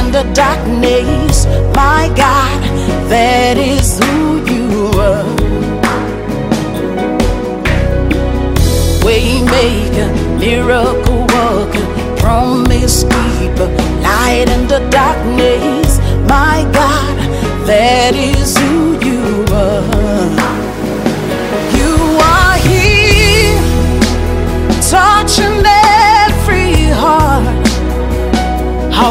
in the darkness. My God, that is who you are. Waymaker, miracle worker, promise keeper, light in the darkness. My God, that is who you are. You are here, touching every heart. I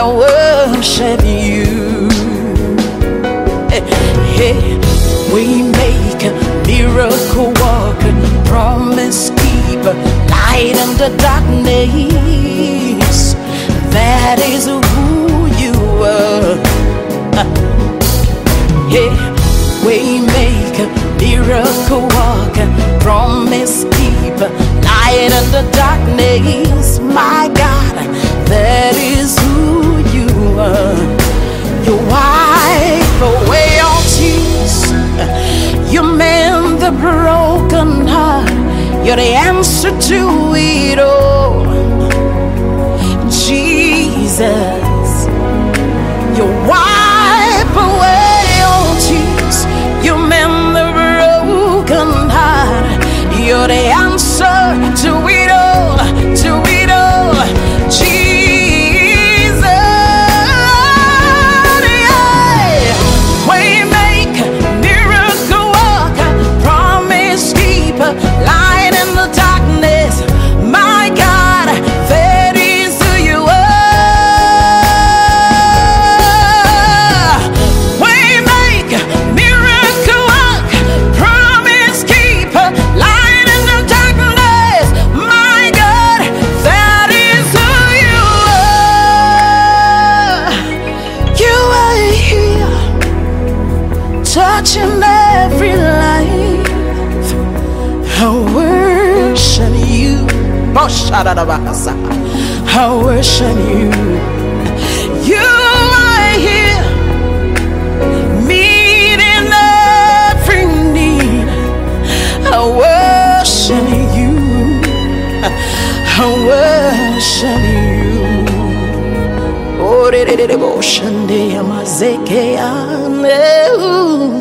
I worship you. Hey, we make a miracle worker, promise keeper, light in the darkness. That is who you are. Hey, Waymaker miracle worker, promise keeper, light in the darkness. My God, You're the answer to it all. Touching every life. I worship you. I worship you. You are here, meeting every need. I worship you. I worship you. Oh, bo shande amazeke ane.